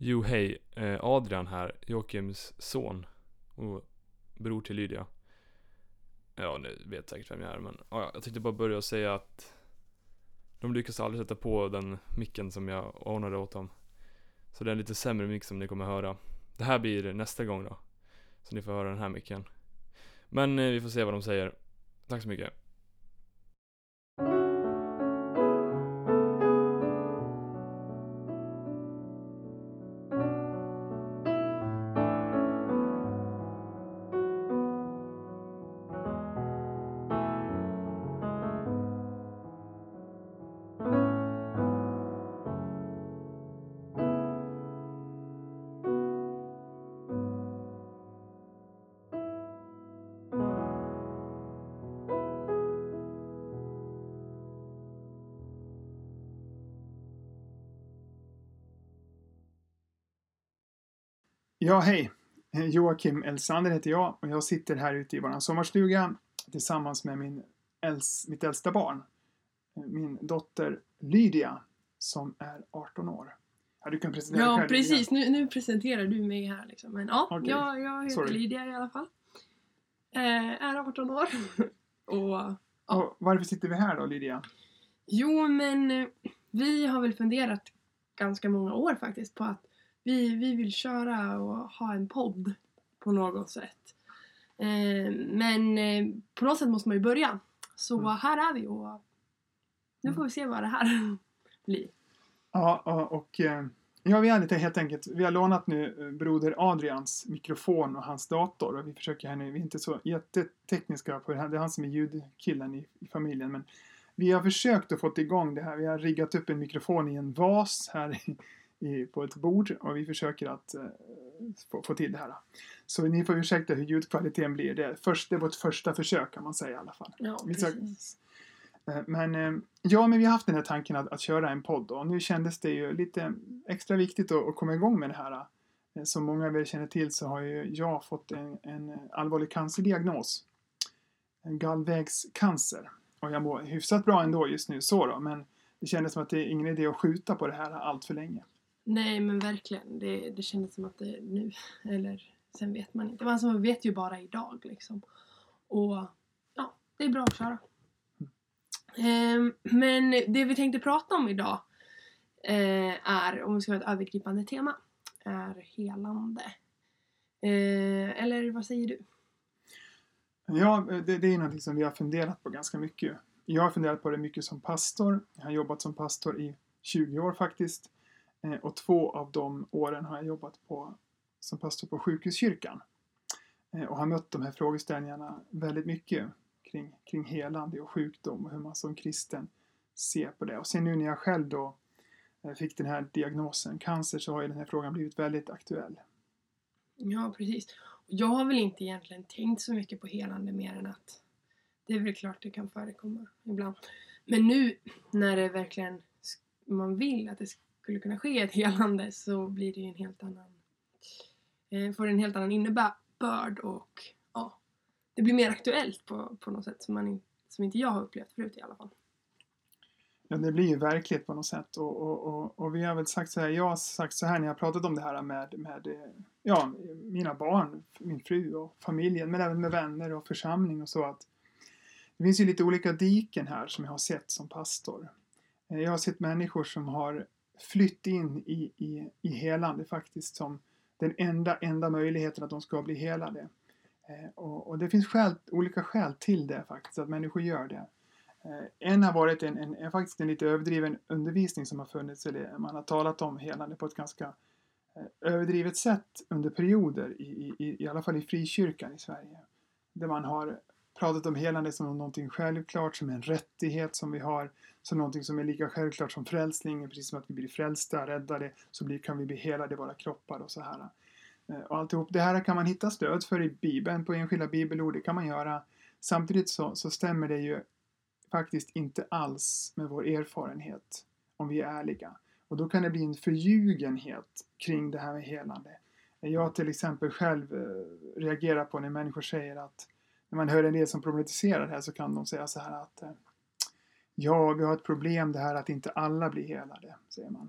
Jo hej, eh, Adrian här, Joakims son och bror till Lydia. Ja, ni vet säkert vem jag är men ja, jag tänkte bara börja och säga att de lyckas aldrig sätta på den micken som jag ordnade åt dem. Så det är en lite sämre mick som ni kommer höra. Det här blir nästa gång då. Så ni får höra den här micken. Men eh, vi får se vad de säger. Tack så mycket. Ja, hej! Joakim Elsander heter jag och jag sitter här ute i vår sommarstuga tillsammans med min äls mitt äldsta barn. Min dotter Lydia som är 18 år. Ja, du kan presentera dig Ja, själv precis. Nu, nu presenterar du mig här liksom. Men ja, Okej. jag, jag heter Sorry. Lydia i alla fall. Eh, är 18 år. Och grann. Och varför sitter vi här då, Lydia? jo, men eh, vi har väl funderat ganska många år faktiskt på att vi, vi vill köra och ha en podd på något sätt. Eh, men eh, på något sätt måste man ju börja. Så Mm. här är vi och nu får vi se vad det här blir. Ja, och eh, ja, vi har lite helt enkelt, vi har lånat nu eh, broder Adrians mikrofon och hans dator och vi försöker här nu, vi är inte så jättetekniska på det här, det är han som är ljudkillen i, i familjen men vi har försökt att få igång det här, vi har riggat upp en mikrofon i en vas här i, på ett bord och vi försöker att eh, få, få till det här. Så ni får ursäkta hur ljudkvaliteten blir, det är, först, det är vårt första försök kan man säga i alla fall. Ja. Eh, Men eh, ja, men vi har haft den här tanken att, att köra en podd och nu kändes det ju lite extra viktigt att, att komma igång med det här. Eh, Som många väl känner till så har ju jag fått en, en allvarlig cancerdiagnos. En gallvägscancer. Och jag mår hyfsat bra ändå just nu så då, men det kändes som att det är ingen idé att skjuta på det här allt för länge. Nej men verkligen. Det, det kändes som att det är nu. Eller sen vet man inte. Alltså, man vet ju bara idag liksom. Och ja, det är bra att köra. Eh, men det vi tänkte prata om idag eh, är, om vi ska ha ett övergripande tema, är helande. Eh, eller vad säger du? Ja, det, det är någonting som vi har funderat på ganska mycket. Jag har funderat på det mycket som pastor. Jag har jobbat som pastor i 20 år faktiskt. Eh, och två av de åren har jag jobbat på, som pastor på sjukhuskyrkan. Eh, och har mött de här frågeställningarna väldigt mycket kring, kring helande och sjukdom och hur man som kristen ser på det. Och sen nu när jag själv då eh, fick den här diagnosen, cancer, så har ju den här frågan blivit väldigt aktuell. Ja, precis. Jag har väl inte egentligen tänkt så mycket på helande mer än att det är väl klart det kan förekomma ibland. Men nu när det verkligen man vill att det skulle kunna ske ett helande så blir det ju en helt annan eh, får en helt annan innebörd och ja, det blir mer aktuellt på, på något sätt som, man som inte jag har upplevt förut i alla fall. Ja, det blir ju verkligt på något sätt. Och, och, och, och vi har väl sagt så här, jag har sagt så här när jag har pratat om det här med, med ja, mina barn, min fru och familjen, men även med vänner och församling och så att det finns ju lite olika diken här som jag har sett som pastor. Eh, jag har sett människor som har flytt in i, i, i helande faktiskt som den enda, enda möjligheten att de ska bli helade. Eh, Och, och det finns skäl, olika skäl till det faktiskt, att människor gör det. Eh, En har varit en, en, en, faktiskt en lite överdriven undervisning som har funnits, eller man har talat om helande på ett ganska eh, överdrivet sätt under perioder, i, i, i, i alla fall i frikyrkan i Sverige. Där man har pratat om helande som liksom någonting självklart, som en rättighet som vi har, som någonting som är lika självklart som frälsning, precis som att vi blir frälsta, räddade, så blir, kan vi bli helade i våra kroppar och så här. Eh, och alltihop det här kan man hitta stöd för i Bibeln, på enskilda bibelord, det kan man göra. Samtidigt så, så stämmer det ju faktiskt inte alls med vår erfarenhet, om vi är ärliga. Och då kan det bli en förljugenhet kring det här med helande. Jag till exempel själv eh, reagerar på när människor säger att när man hör en del som problematiserar det här så kan de säga så här att eh, ja, vi har ett problem det här att inte alla blir helade, säger man.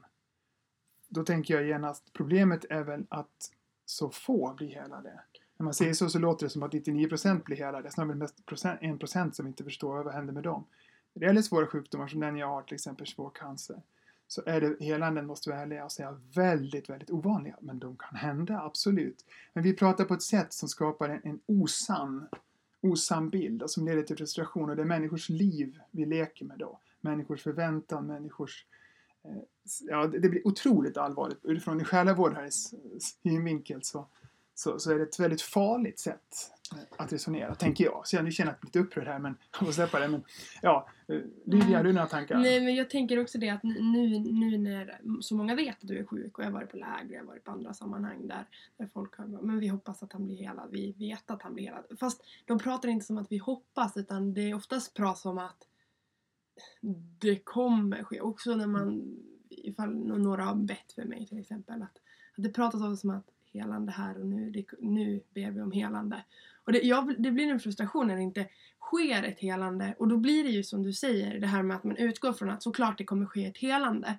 då tänker jag genast, problemet är väl att så få blir helade. När man säger så så låter det som att 99% blir helade. Snarare mest procent, 1% som inte förstår vad händer med dem. När det gäller svåra sjukdomar som den jag har, till exempel svår cancer, så är det helanden, måste vi ärliga och säga, väldigt, väldigt ovanliga. Men de kan hända, absolut. Men vi pratar på ett sätt som skapar en, en osann, osann bild och som leder till frustration. Och det är människors liv vi leker med då. Människors förväntan, människors eh, Ja, det blir otroligt allvarligt. Utifrån en själavårdares synvinkel så, så, så är det ett väldigt farligt sätt att resonera, tänker jag. Så jag nu känner jag lite upprörd här, men jag får släppa det. Men ja, eh, Lydia, har du några tankar? Nej, men jag tänker också det att nu, nu när så många vet att du är sjuk och jag har varit på läger, jag har varit på andra sammanhang där, där folk har men vi hoppas att han blir helad, vi vet att han blir helad. Fast de pratar inte som att vi hoppas, utan det är oftast prat som att det kommer ske. Också när man, ifall några har bett för mig till exempel, att, att det pratas om som att helande här och nu, det, nu ber vi om helande. Och det, ja, det blir en frustration när det inte sker ett helande och då blir det ju som du säger det här med att man utgår från att såklart det kommer ske ett helande.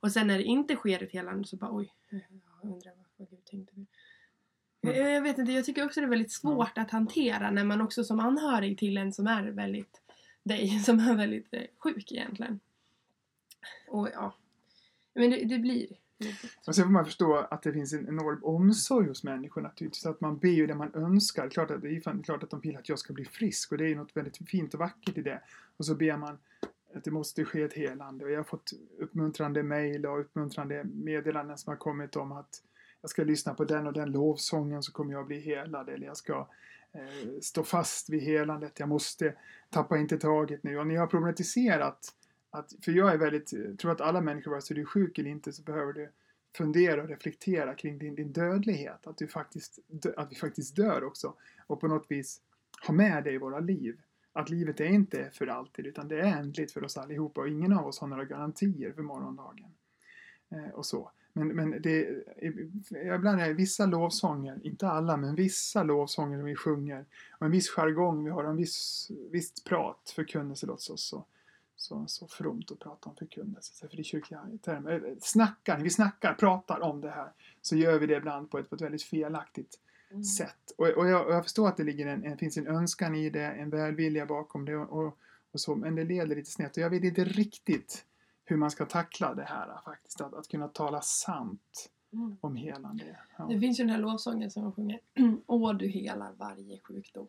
Och sen när det inte sker ett helande så bara oj, jag undrar vad Gud tänkte. Mm. Jag, jag vet inte, jag tycker också det är väldigt svårt mm. att hantera när man också som anhörig till en som är väldigt dig, som är väldigt eh, sjuk egentligen. Och ja, men det, det blir och sen får man förstå att det finns en enorm omsorg hos människor naturligtvis. Att man ber ju det man önskar. Klart att, det är klart att de vill att jag ska bli frisk och det är ju något väldigt fint och vackert i det. Och så ber man att det måste ske ett helande. Och jag har fått uppmuntrande mejl och uppmuntrande meddelanden som har kommit om att jag ska lyssna på den och den lovsången så kommer jag bli helad. Eller jag ska eh, stå fast vid helandet. Jag måste tappa inte taget nu. Och ni har problematiserat att, för jag är väldigt, eh, tror att alla människor, vare sig du är sjuk eller inte, så behöver du fundera och reflektera kring din, din dödlighet. Att, du faktiskt, att vi faktiskt dör också. Och på något vis ha med det i våra liv. Att livet är inte för alltid, utan det är ändligt för oss allihopa och ingen av oss har några garantier för morgondagen. Eh, och så. Men, men det, ibland är vissa lovsånger, inte alla, men vissa lovsånger som vi sjunger och en viss jargong vi har, en viss, visst prat, förkunnelse låt oss så så, så fromt att prata om förkunnelse. För i kyrkliga termer, eh, snackar, vi snackar, pratar om det här, så gör vi det ibland på ett, på ett väldigt felaktigt mm. sätt. Och, och, jag, och, jag, förstår att det ligger en, en, finns en önskan i det, en välvilja bakom det och, och så, men det leder lite snett. Och jag vet inte riktigt hur man ska tackla det här faktiskt, att, att kunna tala sant mm. om helande. Ja. Det finns ju den här lovsången som man sjunger Åh, du helar varje sjukdom.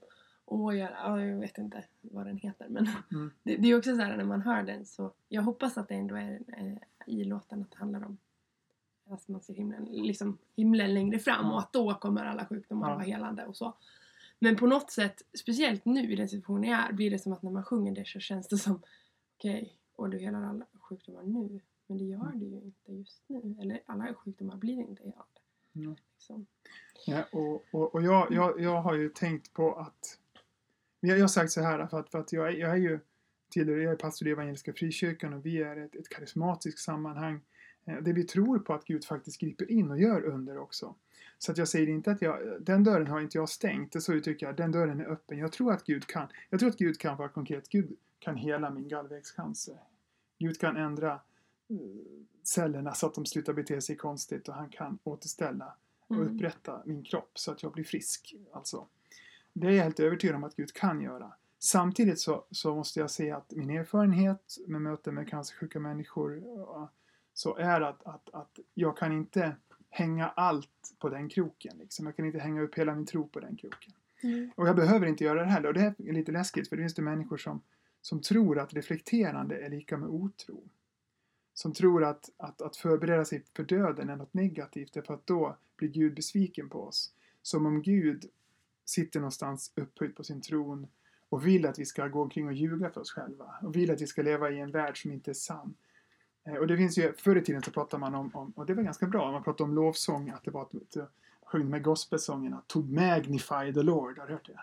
Åh, jag, jag vet inte vad den heter men mm. det, det, är också så här när man hör den så jag hoppas att det ändå är eh, i låten att det handlar om att man ser himlen, liksom himlen längre fram ja. och att då kommer alla sjukdomar ja. vara helande och så. Men på något sätt, speciellt nu i den situationen jag är, blir det som att när man sjunger det så känns det som okej, okay, och du helar alla sjukdomar nu. Men det gör mm. det ju inte just nu. Eller alla sjukdomar blir inte helade. Mm. Liksom. Ja, och, och, och jag, jag, jag har ju tänkt på att jag, jag har sagt så här för att, för att jag, jag är ju tillhör, jag är pastor i Evangeliska Frikyrkan och vi är ett, ett karismatiskt sammanhang eh, där vi tror på att Gud faktiskt griper in och gör under också. Så att jag säger inte att jag, den dörren har inte jag stängt, så uttrycker jag, den dörren är öppen. Jag tror att Gud kan, jag tror att Gud kan vara konkret, Gud kan hela min gallvägscancer. Gud kan ändra eh, cellerna så att de slutar bete sig konstigt och han kan återställa och mm. upprätta min kropp så att jag blir frisk. Alltså. Det är jag helt övertygad om att Gud kan göra. Samtidigt så, så måste jag säga att min erfarenhet med möten med cancersjuka människor så är att, att, att jag kan inte hänga allt på den kroken. Liksom. Jag kan inte hänga upp hela min tro på den kroken. Mm. Och jag behöver inte göra det heller. Och det är lite läskigt för det finns det människor som, som tror att reflekterande är lika med otro. Som tror att, att, att förbereda sig för döden är något negativt därför att då blir Gud besviken på oss. Som om Gud sitter någonstans upphöjt på sin tron och vill att vi ska gå omkring och ljuga för oss själva och vill att vi ska leva i en värld som inte är sann. Eh, och det finns ju, förr i tiden så pratade man om, om och det var ganska bra, man pratade om lovsång, att det var att sjöng med gospelsångerna, to magnify the Lord, har du hört det?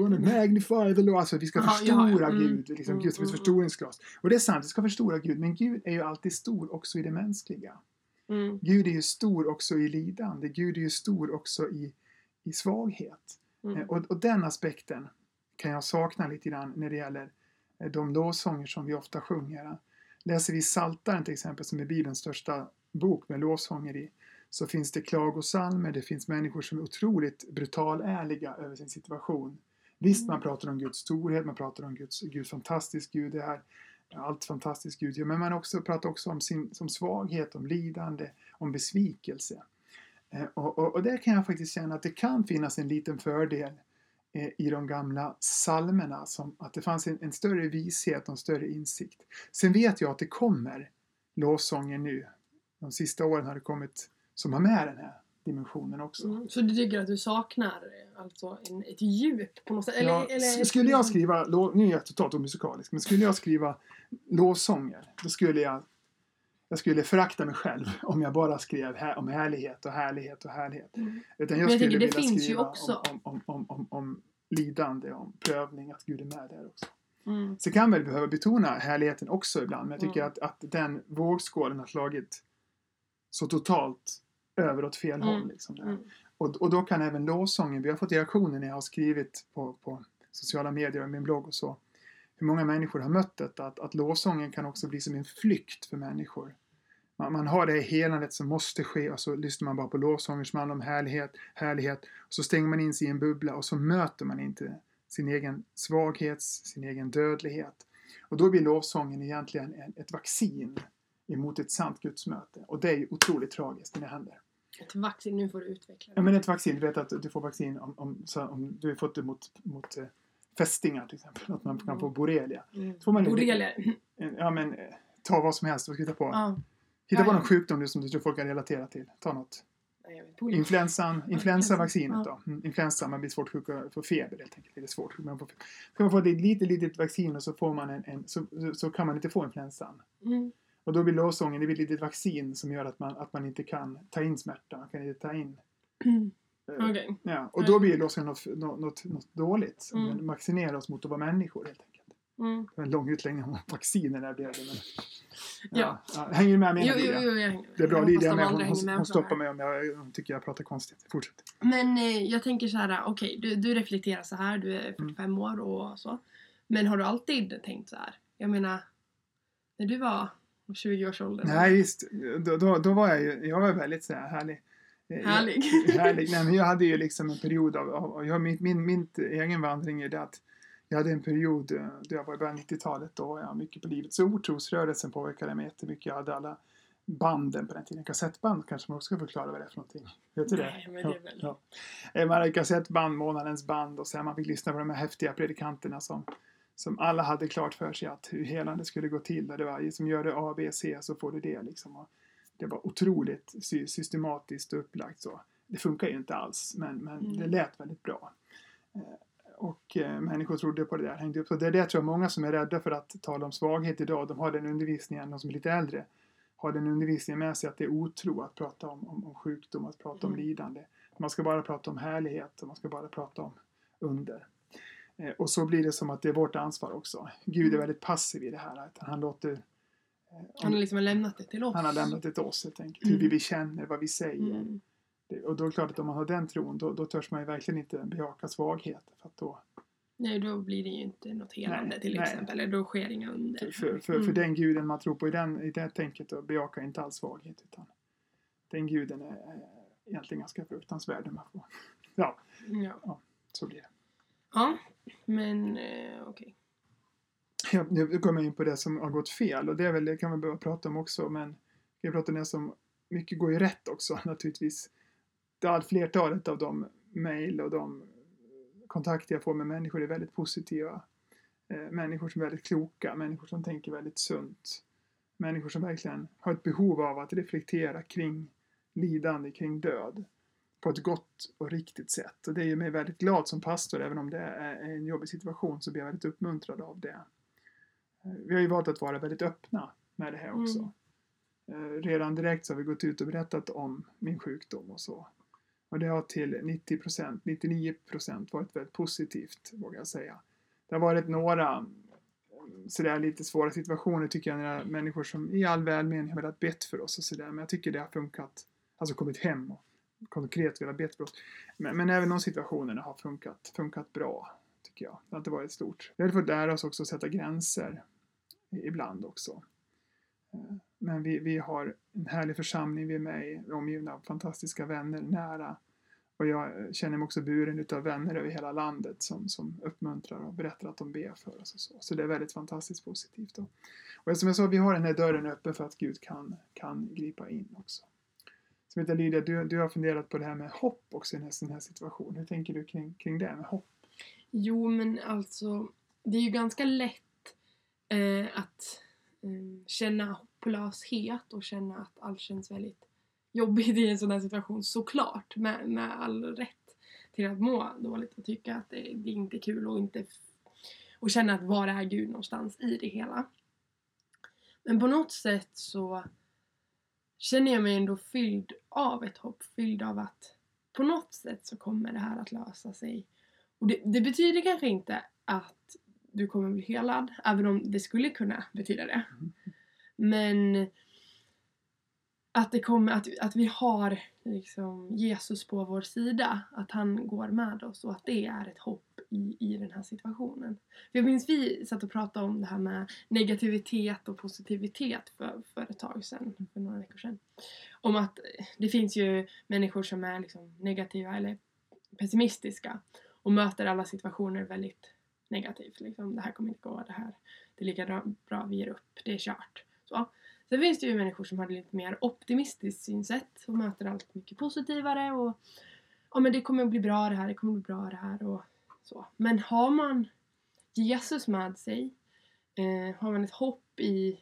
Wanna magnify the Lord, alltså vi ska Aha, förstora ja, ja. Mm, Gud, liksom mm, Gud som ett mm, förstoringsglas. Och det är sant, vi ska förstora Gud, men Gud är ju alltid stor också i det mänskliga. Mm. Gud är ju stor också i lidande, Gud är ju stor också i i svaghet. Mm. Eh, och, och, den aspekten kan jag sakna lite grann när det gäller eh, de lovsånger som vi ofta sjunger. Läser vi Saltaren till exempel, som är Bibelns största bok med lovsånger i så finns det klagosalmer, det finns människor som är otroligt brutalärliga över sin situation. Visst, man Mm. pratar om Guds storhet, man pratar om Guds, Gud fantastisk Gud, det här, allt fantastiskt Gud gör, men man också, pratar också om sin som svaghet, om lidande, om besvikelse. Eh, Och, och, och där kan jag faktiskt känna att det kan finnas en liten fördel eh, i de gamla psalmerna, som att det fanns en, en större vishet och en större insikt. Sen vet jag att det kommer lovsånger nu. De sista åren har det kommit som har med den här dimensionen också. Mm. Så du tycker att du saknar eh, alltså en, ett djup på något sätt? Eller, Ja, eller, skulle jag skriva, nu är jag totalt omusikalisk, men skulle jag skriva lovsånger, då skulle jag jag skulle förakta mig själv om jag bara skrev här, om härlighet och härlighet och härlighet. Mm. Utan jag jag skulle vilja skriva också- om, om, om, om, om lidande, om prövning, att Gud är med där också. Mm. Så kan väl behöva betona härligheten också ibland, men jag tycker Mm. att, att den vågskålen har slagit så totalt över åt fel Mm. håll. Liksom. Mm. Och, och då kan även lovsången, vi har fått reaktioner när jag har skrivit på, på sociala medier och min blogg och så, hur många människor har mött detta, att, att lovsången kan också bli som en flykt för människor. Man, man har det helandet som måste ske och så lyssnar man bara på lovsånger som handlar om härlighet, härlighet. Och så stänger man in sig i en bubbla och så möter man inte sin egen svaghet, sin egen dödlighet. Och då blir lovsången egentligen en, ett vaccin emot ett sant gudsmöte. Och det är ju otroligt tragiskt när det händer. Ett vaccin, nu får du utveckla det. Ja, men ett vaccin, du vet att du får vaccin om, om, om du har fått det mot, mot eh, fästingar till exempel. Att man kan få borrelia. Mm. får man- Borrelia. Eh, Ja men, eh, ta vad som helst, vad ska vi hitta på? Ja. Hitta på någon sjukdom du, som du tror folk kan relatera till. Ta något. Influensan, influensavaccinet Ja. då. Mm, influensa, man blir svårt sjuk och får feber helt enkelt. Det är svårt. Man får, ska man få ett litet, litet vaccin och så får man en, en så, så- kan man inte få influensan. Mm. Och då blir lovsången, det blir ett litet vaccin som gör att man, att man inte kan ta in smärta. Man kan inte ta in eh, Okej. Ja, och då blir lovsången något, något, något, dåligt. Mm. vaccinerar oss mot att vara människor helt enkelt. Mm. Det var en lång utläggning om vacciner där blev det. Men, Ja. ja. Hänger du med mig? Jo, jo, jo, jag hänger med. Det är bra, Lydia med. Hon, hon, hon stoppar mig om jag hon tycker jag pratar konstigt. Fortsätt. Men eh, jag tänker så här, okej, du, du reflekterar så här, du är 45 år och så. Men har du alltid tänkt så här? Jag menar, när du var 20 års ålder. Nej, visst. Då, då, då var jag ju, jag var väldigt så här härlig. Eh, Härlig. Jag, härlig. Nej, men jag hade ju liksom en period av, av jag, min, min, min egen vandring är det att jag hade en period eh, då jag var i början av 90-talet, då var jag mycket på livet. Så otrosrörelsen påverkade mig jättemycket. Jag hade alla banden på den tiden. Kassettband kanske man också ska förklara vad det är för någonting. Vet du det? Nej, men det är väl- Ja, ja. Eh, Man hade kassettband, månadens band och sen man fick lyssna på de här häftiga predikanterna som, som alla hade klart för sig att hur helande skulle gå till. Och det var som gör det A, B, C så får du det liksom. Och det var otroligt sy- systematiskt upplagt så. Det funkar ju inte alls men, men Mm. det lät väldigt bra. Eh, Och eh, människor trodde på det där, hängde upp så. Det är det jag tror många som är rädda för att tala om svaghet idag, de har den undervisningen, de som är lite äldre, har den undervisningen med sig att det är otro att prata om, om, om sjukdom, att prata om Mm. lidande. Man ska bara prata om härlighet och man ska bara prata om under. Eh, och så blir det som att det är vårt ansvar också. Gud är Mm. väldigt passiv i det här. Att han låter... Han har liksom lämnat det till oss. han har lämnat det till oss helt enkelt. Hur Mm. vi känner, vad vi säger. Mm. Och då är det klart att om man har den tron, då, då törs man ju verkligen inte bejaka svaghet. För, då, Nej, då blir det ju inte något helande Nej, till nej. exempel. Eller då sker inga under. för, för, Mm. för den guden man tror på i, den, i det tänket, då bejakar inte all svaghet. Utan den guden är, egentligen ganska fruktansvärd. Man får. Ja, Ja. så blir det. ja, men eh, okej. Ja, nu kommer jag in på det som har gått fel och det, är väl, det kan man behöva prata om också men vi kan prata om det som mycket går ju rätt också naturligtvis. Det all flertalet av de mejl och de kontakter jag får med människor är väldigt positiva. Eh, människor som är väldigt kloka, människor som tänker väldigt sunt. Människor som verkligen har ett behov av att reflektera kring lidande, kring död på ett gott och riktigt sätt. Och det gör mig väldigt glad som pastor, även om det är en jobbig situation så blir jag väldigt uppmuntrad av det. Eh, Vi har ju valt att vara väldigt öppna med det här också. Eh, Redan direkt så har vi gått ut och berättat om min sjukdom och så. Och det har till 90%, 99% varit väldigt positivt, vågar jag säga. Det har varit några eh, sådär lite svåra situationer tycker jag, när människor som i all välmening har velat bett för oss och sådär. Men jag tycker det har funkat, alltså kommit hem och konkret velat bett för oss. Men, men även de situationerna har funkat, funkat bra, tycker jag. Det har inte varit stort. Vi har fått lära oss också att sätta gränser ibland också. Eh, men vi, vi har en härlig församling, vi är med i, omgivna av fantastiska vänner nära. Och jag känner mig också buren utav vänner över hela landet som, som uppmuntrar och berättar att de ber för oss och så. Så det är väldigt fantastiskt positivt. Då. Och som jag sa, vi har den här dörren öppen för att Gud kan, kan gripa in också. Så vet jag, Lydia, du, du har funderat på det här med hopp också i en sån här situation. Hur tänker du kring, kring det med hopp? Jo, men alltså, det är ju ganska lätt eh, att eh, känna hopplöshet och känna att allt känns väldigt jobbigt i en sån här situation, såklart, med, med all rätt till att må dåligt och tycka att det, det är inte är kul och inte och känna att var är Gud någonstans i det hela. Men på något sätt så känner jag mig ändå fylld av ett hopp, fylld av att på något sätt så kommer det här att lösa sig. Och det, det betyder kanske inte att du kommer bli helad, även om det skulle kunna betyda det. Mm. Men att, det kommer, att, att vi har liksom Jesus på vår sida, att han går med oss och att det är ett hopp i, i den här situationen. För jag minns vi satt och pratade om det här med negativitet och positivitet för, för ett tag sedan, för några veckor sedan. Om att det finns ju människor som är liksom negativa eller pessimistiska och möter alla situationer väldigt negativt. Liksom, det här kommer inte gå, det här det är lika bra, vi ger upp, det är kört. Så. Sen finns det ju människor som har lite mer optimistiskt synsätt och möter allt mycket positivare och ja men det kommer att bli bra det här, det kommer att bli bra det här och så. Men har man Jesus med sig, eh, har man ett hopp i,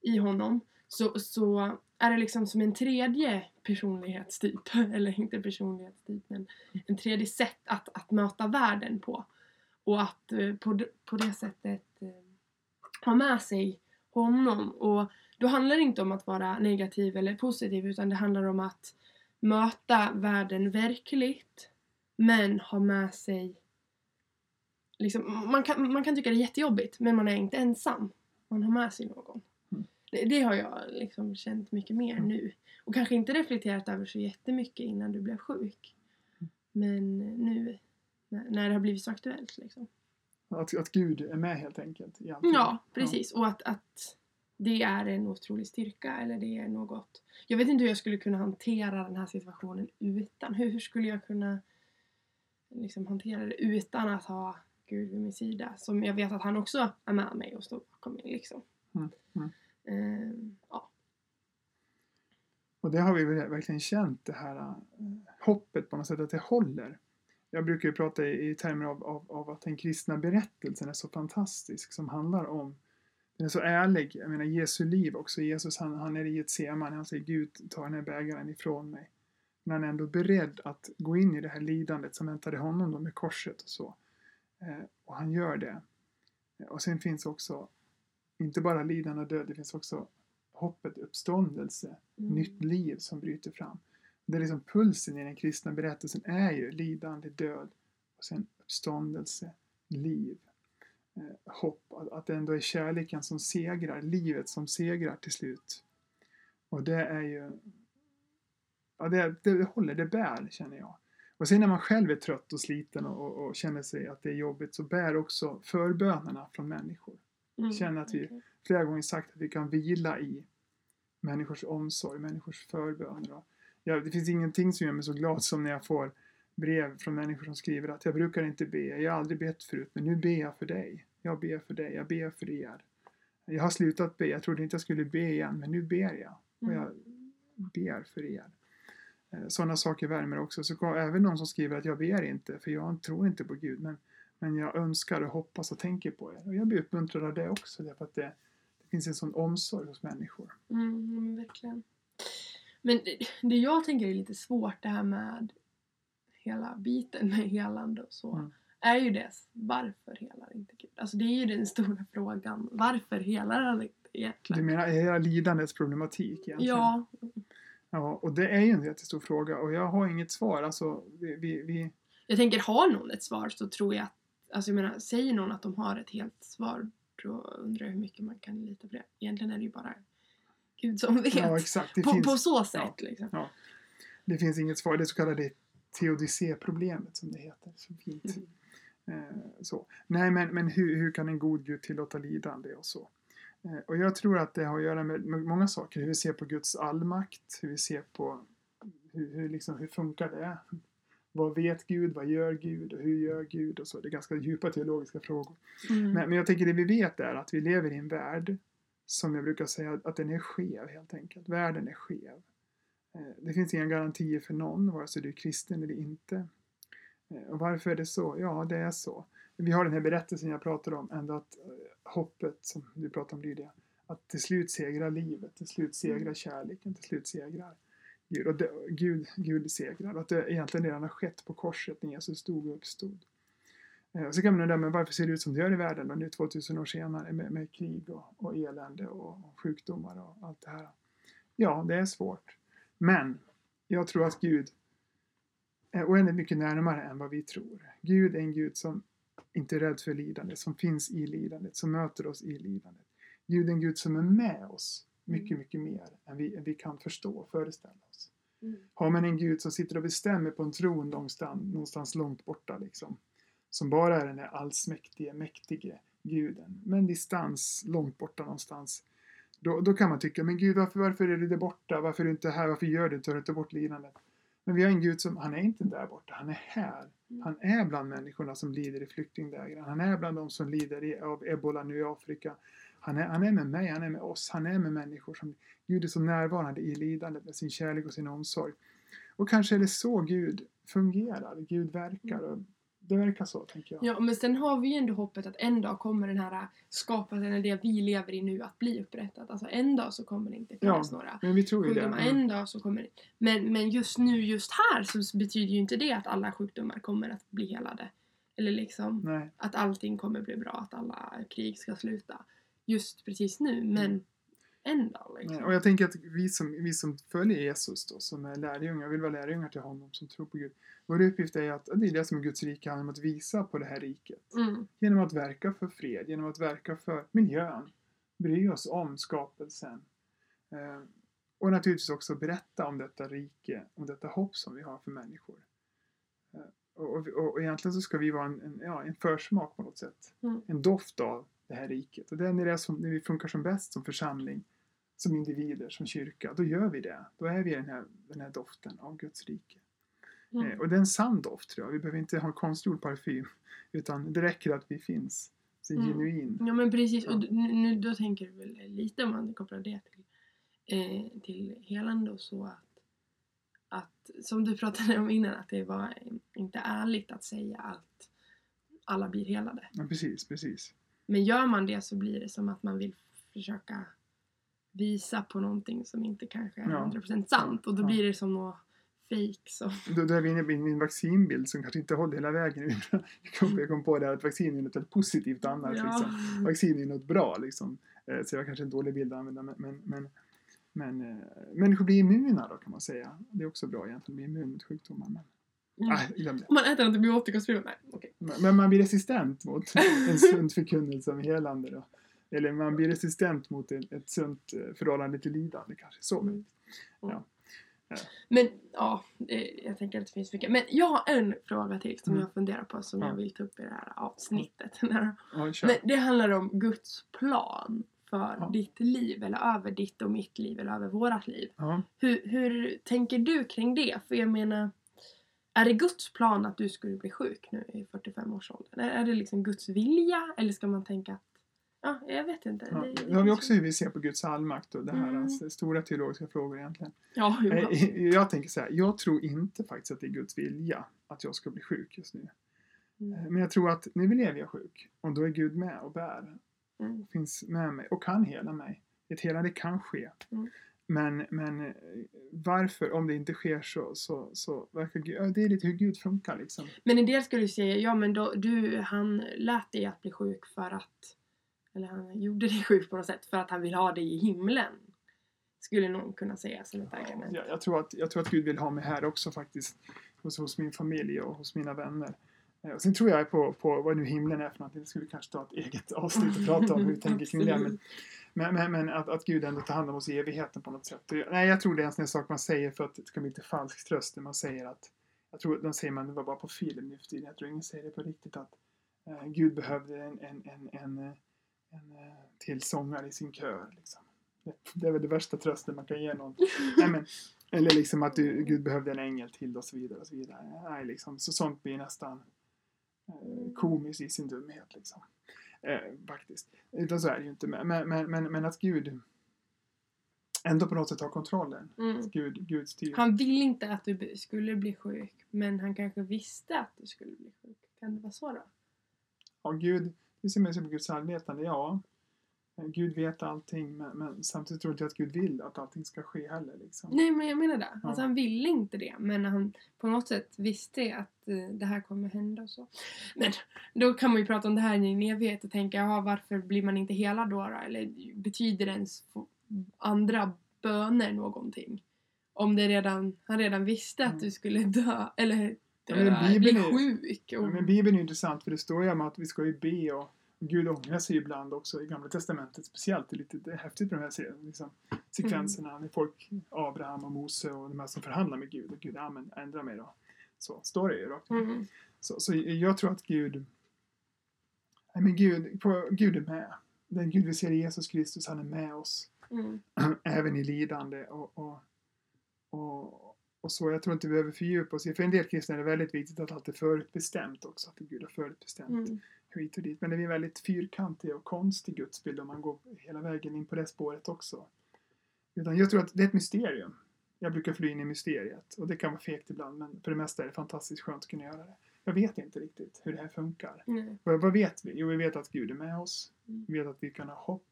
i honom så, så är det liksom som en tredje personlighetstyp, eller inte personlighetstyp men en tredje sätt att, att möta världen på. Och att eh, på, på det sättet eh, ha med sig honom. Och då handlar det inte om att vara negativ eller positiv utan det handlar om att möta världen verkligt men ha med sig liksom, man, kan, man kan tycka det är jättejobbigt men man är inte ensam. Man har med sig någon. Det, det, har jag liksom känt mycket mer Mm. nu. Och kanske inte reflekterat över så jättemycket innan du blev sjuk. Mm. Men nu när, det har blivit så aktuellt liksom. Att, att Gud är med helt enkelt allting. Ja, precis. Och att, att det är en otrolig styrka eller det är något. Jag vet inte hur jag skulle kunna hantera den här situationen utan. Hur, hur skulle jag kunna liksom hantera det utan att ha Gud vid min sida? Som jag vet att han också är med mig och står bakom mig liksom. Mm, mm. Ehm, ja. Och det har vi verkligen känt, det här äh, hoppet på något sätt, att det håller. Jag brukar ju prata i, i termer av, av, av att den kristna berättelsen är så fantastisk, som handlar om den är så ärlig. Jag menar Jesu liv också. Jesus han, han är i ett seman. Han säger Gud ta den här bägaren ifrån mig. Men han är ändå beredd att gå in i det här lidandet som väntade honom då med korset och så. Eh, och han gör det. Och sen finns också inte bara lidande och död. Det finns också hoppet, uppståndelse, Mm. nytt liv som bryter fram. Det är liksom pulsen i den kristna berättelsen är ju lidande, död och sen uppståndelse, liv, eh, hopp. Att, att det ändå är kärleken som segrar, livet som segrar till slut. Och det är ju... Ja, det, det håller, det bär känner jag. Och sen när man själv är trött och sliten och, och, och känner sig att det är jobbigt så bär också förbönerna från människor. Mm, känner att vi- flera gånger sagt att vi kan vila i människors omsorg, människors förböner. Ja, det finns ingenting som gör mig så glad som när jag får brev från människor som skriver att jag brukar inte be, jag har aldrig bett förut, men nu ber jag för dig. Jag ber för dig, jag ber för er. Jag har slutat be, jag trodde inte jag skulle be igen, men nu ber jag. Och jag ber för er. Eh, Sådana saker värmer också. Så även de som skriver att jag ber inte, för jag tror inte på Gud, men, men jag önskar och hoppas och tänker på er. Och jag blir uppmuntrad av det också, därför att det, det finns en sån omsorg hos människor. Mm, verkligen. Men det, det jag tänker är lite svårt det här med hela biten med helande och så. Mm. Är ju det, varför helar inte Gud? Alltså det är ju den stora frågan. Varför helar han inte Du egentligen? menar hela lidandets problematik egentligen? Ja, ja. Och det är ju en jättestor fråga och jag har inget svar. Alltså, vi, vi, vi, jag tänker har någon ett svar så tror jag att, alltså jag menar, säger någon att de har ett helt svar då undrar jag hur mycket man kan lita på det. Egentligen är det ju bara Gud som vet. ja, exakt. På, finns, på så sätt liksom. det finns inget svar. Det så kallade teodicéproblemet som det heter. Så fint. Mm. Eh, så. Nej, men, men hur, hur kan en god Gud tillåta lidande och så? Eh, Och jag tror att det har att göra med, med många saker. Hur vi ser på Guds allmakt, hur vi ser på hur, hur, liksom, hur funkar det? Vad vet Gud? Vad gör Gud? Och hur gör Gud? Och så. Det är ganska djupa teologiska frågor. Mm. Men, men jag tänker det vi vet är att vi lever i en värld som jag brukar säga att den är skev helt enkelt. Världen är skev. Eh, Det finns inga garantier för någon, vare sig du är kristen eller inte. Eh, Och varför är det så? Ja, det är så. Vi har den här berättelsen jag pratade om, ändå att eh, hoppet som du pratade om Lydia, att till slut segrar livet, till slut segrar Mm. kärleken, till slut segrar Gud. Och det, Gud, Gud segrar. Och att det egentligen redan har skett på korset när Jesus stod och uppstod. Eh, Och så kan man undra, men varför ser det ut som det gör i världen då, nu 2000 år senare med, med krig och, och elände och, och sjukdomar och allt det här? Ja, det är svårt. Men jag tror att Gud är oändligt mycket närmare än vad vi tror. Gud är en Gud som inte är rädd för lidande, som finns i lidandet, som möter oss i lidandet. Gud är en Gud som är med oss mycket, Mm. mycket mer än vi, än vi kan förstå och föreställa oss. Mm. Har man en Gud som sitter och bestämmer på en tron någonstans, någonstans långt borta liksom. Som bara är den där allsmäktige, mäktige guden. Men distans, långt borta någonstans. Då, då kan man tycka, men Gud varför, varför är du där borta? Varför är du inte här? Varför gör du inte? Tar du inte bort lidandet? Men vi har en Gud som, han är inte där borta, han är här. Han är bland människorna som lider i flyktinglägren. Han är bland de som lider i, av ebola nu i Afrika. Han är, han är med mig, han är med oss, han är med människor. som Gud är så närvarande i lidandet med sin kärlek och sin omsorg. Och kanske är det så Gud fungerar, Gud verkar. Det verkar så, tänker jag. Ja, men sen har vi ju ändå hoppet att en dag kommer den här skapelsen, eller det vi lever i nu, att bli upprättat. Alltså en dag så kommer det inte finnas några Men vi tror ju det. sjukdomar. Mm. En dag så kommer det. Men, men just nu, just här, så betyder ju inte det att alla sjukdomar kommer att bli helade. Eller liksom Nej. att allting kommer bli bra, att alla krig ska sluta. Just precis nu, men en dag liksom. Och jag tänker att vi som, vi som följer Jesus då, som är lärjungar, vill vara lärjungar till honom, som tror på Gud. Vår uppgift är att, det är det som är Guds rike handlar om, att visa på det här riket. Mm. Genom att verka för fred, genom att verka för miljön. Bry oss om skapelsen. Eh, och naturligtvis också berätta om detta rike, om detta hopp som vi har för människor. Eh, och, och, och egentligen så ska vi vara en, en, ja, en försmak på något sätt. Mm. En doft av det här riket. Och det är när, det är som, när vi funkar som bäst som församling, som individer, som kyrka, då gör vi det. Då är vi den här, den här doften av Guds rike. Mm. Eh, och det är en sann doft tror jag. Vi behöver inte ha konstgjord parfym. Utan det räcker att vi finns. Så Mm. genuin. Ja men precis, Ja. och nu, då tänker du väl lite om man kopplar det till, eh, till helande och så att, att, som du pratade om innan, att det var inte ärligt att säga att alla blir helade. Ja, precis, precis. Men gör man det så blir det som att man vill försöka visa på någonting som inte kanske är Ja. 100% sant och då Ja. blir det som något fake så. Då, då är vi inne på min vaccinbild som kanske inte håller hela vägen. Jag kom, jag kom på det här att vaccin är något positivt annars. Liksom. Vaccin är något bra liksom. Eh, Så det var kanske en dålig bild att använda. Men, men, men, men eh, människor blir immuna då kan man säga. Det är också bra egentligen att bli immun mot sjukdomar. Men, Mm. ah. Om man äter antibiotika så blir man, nej okej. Men men man blir resistent mot en sund förkunnelse om helande då. Eller man blir resistent mot ett, ett sunt eh, förhållande till lidande kanske. Så. Mm. Ja. Men ja, jag tänker att det finns mycket. Men jag har en fråga till som Mm. jag funderar på som Ja. jag vill ta upp i det här avsnittet. Men det handlar om Guds plan för ditt liv eller över ditt och mitt liv eller över vårat liv. Hur, hur tänker du kring det? För jag menar, är det Guds plan att du skulle bli sjuk nu i 45-årsåldern? Är, är det liksom Guds vilja eller ska man tänka att Ja, jag vet inte. Ja, Det- det har vi också hur vi ser på Guds allmakt och det här Mm. alltså, stora teologiska frågor egentligen. Ja. Eh, Jag tänker så här, jag tror inte faktiskt att det är Guds vilja att jag ska bli sjuk just nu. Mm. Eh, Men jag tror att nu lever jag sjuk och då är Gud med och bär. Mm. Finns med mig och kan hela mig. Ett helande kan ske. Mm. Men, men eh, varför, om det inte sker så, så, så verkar Gud, ja, det är lite hur Gud funkar liksom. Men en del skulle ju säga, ja men då, du, han lät dig att bli sjuk för att, eller han gjorde dig sjuk på något sätt för att han vill ha dig i himlen. Skulle någon kunna säga som ett argument. Jag, jag, tror att, jag tror att Gud vill ha mig här också faktiskt. Hos, hos min familj och hos mina vänner. Eh, Och sen tror jag på, på vad nu himlen är för någonting. Det skulle kanske ta ett eget avsnitt och prata om hur vi tänker kring det. Men, men, men, men att, att Gud ändå tar hand om oss i evigheten på något sätt. Jag, nej, jag tror det är en sån sak man säger för att det ska bli lite falsk tröst när man säger att jag tror, de säger man det var bara på film nu för tiden. Jag tror ingen säger det på riktigt att eh, Gud behövde en, en, en, en, eh, en eh, till sångare i sin kör. Liksom. Det, är väl det värsta trösten man kan ge någon. Nej, men, eller liksom att du, Gud behövde en ängel till och så vidare. Och så vidare. Nej, liksom, så sånt blir nästan eh, komiskt i sin dumhet. Liksom. Eh, faktiskt. Utan så är det ju inte. Men, men, men, men att Gud ändå på något sätt har kontrollen. Mm. Gud, Gud styr. Han ville inte att du skulle bli sjuk, men han kanske visste att du skulle bli sjuk. Kan det vara så då? Ja, Gud, det ser ju på Guds allvetande, ja. Eh, Gud vet allting, men, men samtidigt tror inte jag att Gud vill att allting ska ske heller. Liksom. Nej, men jag menar det. Ja. Alltså, han ville inte det, men han på något sätt visste att eh, det här kommer hända och så. Men då kan man ju prata om det här i en evighet och tänka, ja, varför blir man inte helad då? då? Eller betyder ens andra böner någonting? Om det redan, han redan visste att Mm. du skulle dö, eller Ja, men dö, Bibeln bli är- sjuk. Ja, Och, men Bibeln är intressant för det står ju om att vi ska ju be och Gud ångrar sig ibland också i Gamla Testamentet. Speciellt, det är lite det är häftigt med de här liksom, sekvenserna med folk, Abraham och Mose och de här som förhandlar med Gud. Och Gud, ja men ändra mig då. Så står det ju rakt mm, Så, så jag tror att Gud, nej men Gud, på, Gud är med. Den Gud vi ser i Jesus Kristus, han är med oss. mm, även i lidande och, och, och, och så. Jag tror inte vi behöver fördjupa oss i, för en del kristna är det väldigt viktigt att allt är förutbestämt också, att Gud har förutbestämt mm, hit och dit. Men det blir väldigt fyrkantig och konstig gudsbild om man går hela vägen in på det spåret också. Utan jag tror att det är ett mysterium. Jag brukar fly in i mysteriet och det kan vara fegt ibland men för det mesta är det fantastiskt skönt att kunna göra det. Jag vet inte riktigt hur det här funkar. Vad, vad vet vi? Jo, vi vet att Gud är med oss. Mm. Vi vet att vi kan ha hopp.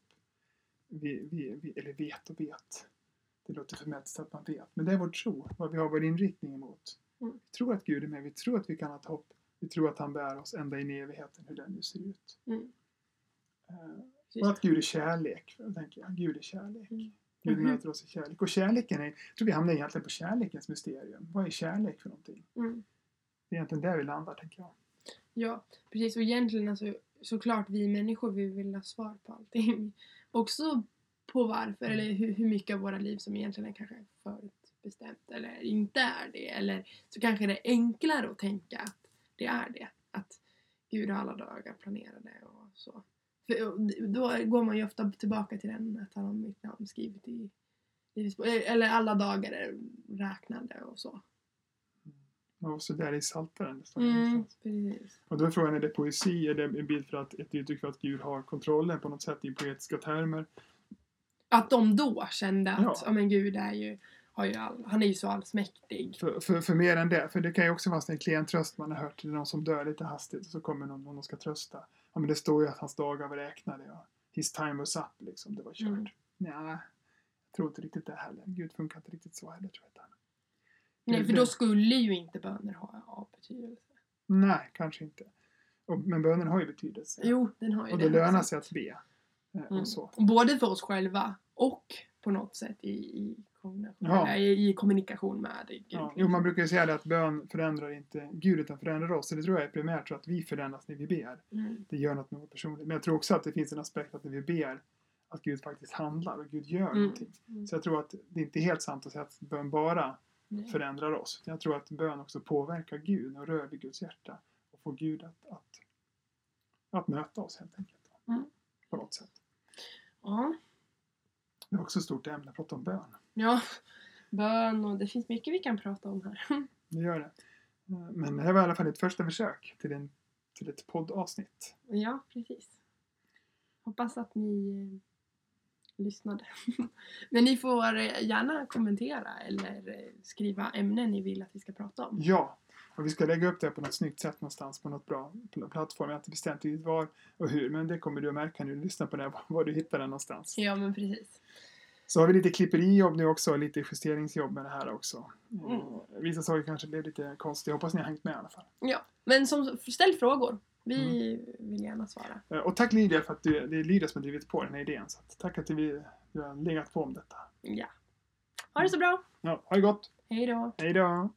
Vi, vi, vi, eller vet och vet. Det låter förmätet att man vet. Men det är vår tro, vad vi har vår inriktning emot. Mm. Vi tror att Gud är med. Vi tror att vi kan ha ett hopp. Vi tror att han bär oss ända in i evigheten, hur den nu ser ut. mm. Eh, och att Gud är kärlek. Tänker jag. Gud är kärlek. Mm. Gud Mhm. möter oss i kärlek. Och kärleken är, jag tror vi hamnar egentligen på kärlekens mysterium. Vad är kärlek för någonting? Mm. Det är egentligen där vi landar, tänker jag. Ja, precis. Och egentligen alltså, såklart vi människor vi vill ha svar på allting. Också på varför eller hur, hur mycket av våra liv som egentligen är kanske förutbestämt eller inte är det. Eller så kanske det är enklare att tänka det är det. Att Gud har alla dagar planerade och så. För då går man ju ofta tillbaka till den att han har mitt namn skrivet i Livets bok. Eller alla dagar är räknade och så. Och så där i Psaltaren. Mm, precis. Och då är frågan, är det poesi? Är det en bild för att, ett uttryck för att Gud har kontrollen på något sätt i poetiska termer? Att de då kände att, Ja. ja men gud är ju all, han är ju så allsmäktig. För, för, för mer än det, för det kan ju också vara en klen tröst man har hört. Det är någon som dör lite hastigt och så kommer någon, någon och ska trösta. Ja men det står ju att hans dagar var räknade och his time was up liksom, det var kört. Mm. Nja, jag tror inte riktigt det heller. Gud funkar inte riktigt så heller tror jag inte. Nej, för då skulle ju inte böner ha, ha betydelse. Nej, kanske inte. Och, men bönen har ju betydelse. Jo, den har ju och det. det lönar sig att be. Eh, Mm. Och så. Både för oss själva och på något sätt i, i, kombination, Ja. eller i, i kommunikation med Gud. Ja, jo, man brukar ju säga det att bön förändrar inte Gud utan förändrar oss. Så det tror jag är primärt så att vi förändras när vi ber. Mm. Det gör något med vår personlighet. Men jag tror också att det finns en aspekt att när vi ber att Gud faktiskt handlar och Gud gör Mm. någonting. Mm. Så jag tror att det inte är helt sant att säga att bön bara Nej. förändrar oss. Jag tror att bön också påverkar Gud och rör vid Guds hjärta. Och får Gud att, att, att möta oss helt enkelt. Mm. På något sätt. Ja. Det är också ett stort ämne att prata om bön. Ja, bön och det finns mycket vi kan prata om här. Det gör det. Men det här var i alla fall ett första försök till, en, till ett poddavsnitt. ja, precis. Hoppas att ni eh, lyssnade. Men ni får eh, gärna kommentera eller eh, skriva ämnen ni vill att vi ska prata om. Ja, och vi ska lägga upp det på något snyggt sätt någonstans på något bra pl- plattform. Jag har inte bestämt riktigt var och hur, men det kommer du att märka när du lyssnar på det, här, var du hittar den någonstans. Ja, men precis. Så har vi lite klipperijobb nu också, lite justeringsjobb med det här också. Mm. Vissa saker kanske blev lite konstiga, hoppas ni har hängt med i alla fall. Ja, men som, ställ frågor. Vi vill gärna svara. Eh, Och tack Lydia för att du, det är Lydia som har drivit på den här idén. Så tack att du, du har legat på om detta. Ja. Ha det så bra. Ja, ha det gott! Hej då. Hej då!